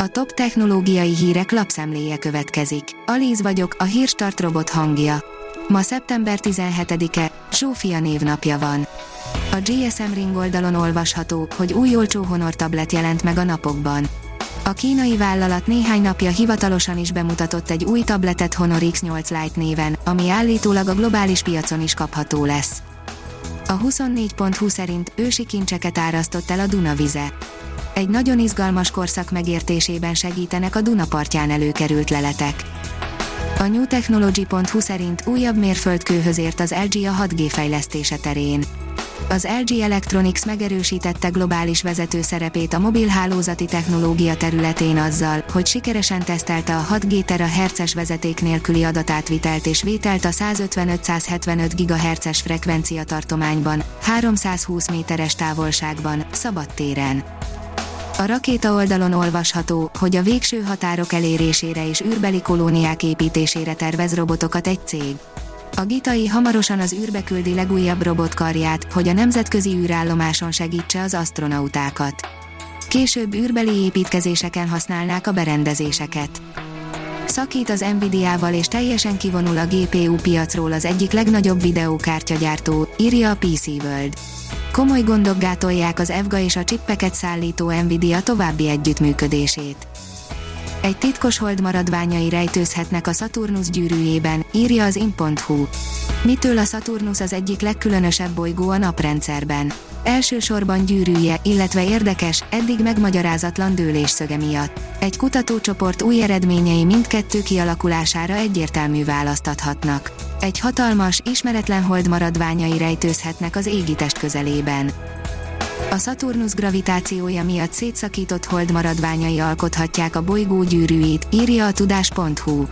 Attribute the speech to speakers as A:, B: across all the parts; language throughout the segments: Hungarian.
A: A top technológiai hírek lapszemléje következik. Alíz vagyok, a hírstart robot hangja. Ma szeptember 17-e, Zsófia névnapja van. A GSM Ring oldalon olvasható, hogy új olcsó Honor tablet jelent meg a napokban. A kínai vállalat néhány napja hivatalosan is bemutatott egy új tabletet Honor X8 Lite néven, ami állítólag a globális piacon is kapható lesz. A 24.20 szerint ősi kincseket árasztott el a Dunavize. Egy nagyon izgalmas korszak megértésében segítenek a Dunapartján előkerült leletek. A newtechnology.hu szerint újabb mérföldkőhöz ért az LG a 6G fejlesztése terén. Az LG Electronics megerősítette globális vezető szerepét a mobilhálózati technológia területén azzal, hogy sikeresen tesztelte a 6G terahertzes vezeték nélküli adatátvitelt és vételt a 155-175 GHz frekvencia tartományban, 320 méteres távolságban, szabadtéren. A rakéta oldalon olvasható, hogy a végső határok elérésére és űrbeli kolóniák építésére tervez robotokat egy cég. A Gitai hamarosan az űrbe küldi legújabb robotkarját, hogy a nemzetközi űrállomáson segítse az astronautákat. Később űrbeli építkezéseken használnák a berendezéseket. Szakít az Nvidia-val és teljesen kivonul a GPU piacról az egyik legnagyobb videókártyagyártó, írja a PC World. Komoly gondok gátolják az EVGA és a csippeket szállító Nvidia további együttműködését. Egy titkos hold maradványai rejtőzhetnek a Saturnus gyűrűjében, írja az in.hu. Mitől a Saturnus az egyik legkülönösebb bolygó a naprendszerben? Elsősorban gyűrűje, illetve érdekes, eddig megmagyarázatlan dőlésszöge miatt. Egy kutatócsoport új eredményei mindkettő kialakulására egyértelmű választathatnak. Egy hatalmas, ismeretlen hold maradványai rejtőzhetnek az égitest közelében. A Saturnus gravitációja miatt szétszakított hold maradványai alkothatják a bolygó gyűrűit, írja a tudás.hu.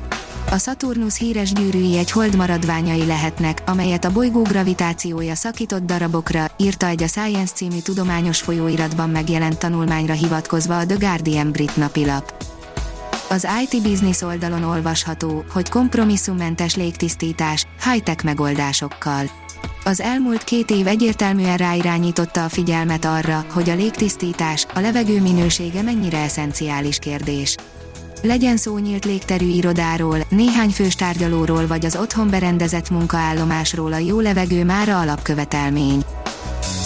A: A Saturnus híres gyűrűi egy hold maradványai lehetnek, amelyet a bolygó gravitációja szakított darabokra, írta egy a Science című tudományos folyóiratban megjelent tanulmányra hivatkozva a The Guardian brit napilap. Az IT Business oldalon olvasható, hogy kompromisszummentes légtisztítás, high-tech megoldásokkal. Az elmúlt két év egyértelműen ráirányította a figyelmet arra, hogy a légtisztítás, a levegő minősége mennyire eszenciális kérdés. Legyen szó nyílt légterű irodáról, néhány fős tárgyalóról vagy az otthon berendezett munkaállomásról a jó levegő mára alapkövetelmény.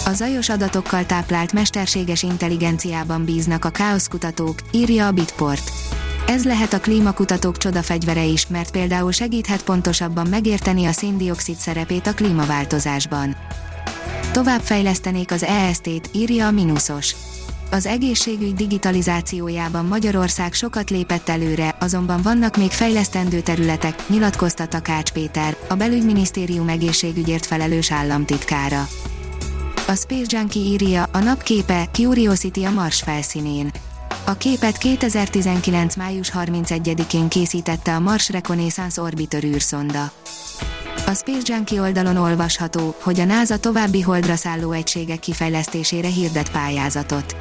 A: A zajos adatokkal táplált mesterséges intelligenciában bíznak a káoszkutatók, írja a Bitport. Ez lehet a klímakutatók csodafegyvere is, mert például segíthet pontosabban megérteni a széndiokszid szerepét a klímaváltozásban. Tovább fejlesztenék az EST-t, írja a Minusos. Az egészségügy digitalizációjában Magyarország sokat lépett előre, azonban vannak még fejlesztendő területek, nyilatkozta Takács Péter, a belügyminisztérium egészségügyért felelős államtitkára. A Space Junkie írja, a napképe Curiosity a Mars felszínén. A képet 2019. május 31-én készítette a Mars Reconnaissance Orbiter űrszonda. A Space Junkie oldalon olvasható, hogy a NASA további holdra szálló egységek kifejlesztésére hirdet pályázatot.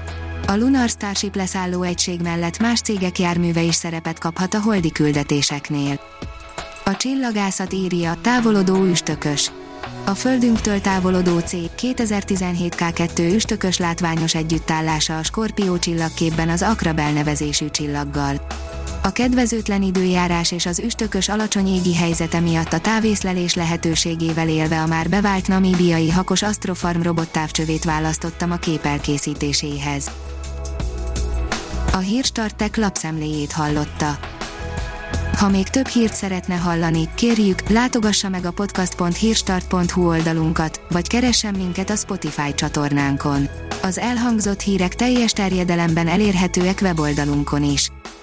A: A Lunar Starship leszálló egység mellett más cégek járműve is szerepet kaphat a holdi küldetéseknél. A csillagászat írja, távolodó üstökös. A Földünktől távolodó C 2017 K2 üstökös látványos együttállása a Skorpió csillagképben az Akrab elnevezésű csillaggal. A kedvezőtlen időjárás és az üstökös alacsony égi helyzete miatt a távészlelés lehetőségével élve a már bevált namíbiai hakos Astrofarm robottávcsövét választottam a kép elkészítéséhez. A Hírstartek lapszemléjét hallotta. Ha még több hírt szeretne hallani, kérjük, látogassa meg a podcast.hírstart.hu oldalunkat, vagy keressen minket a Spotify csatornánkon. Az elhangzott hírek teljes terjedelemben elérhetőek weboldalunkon is.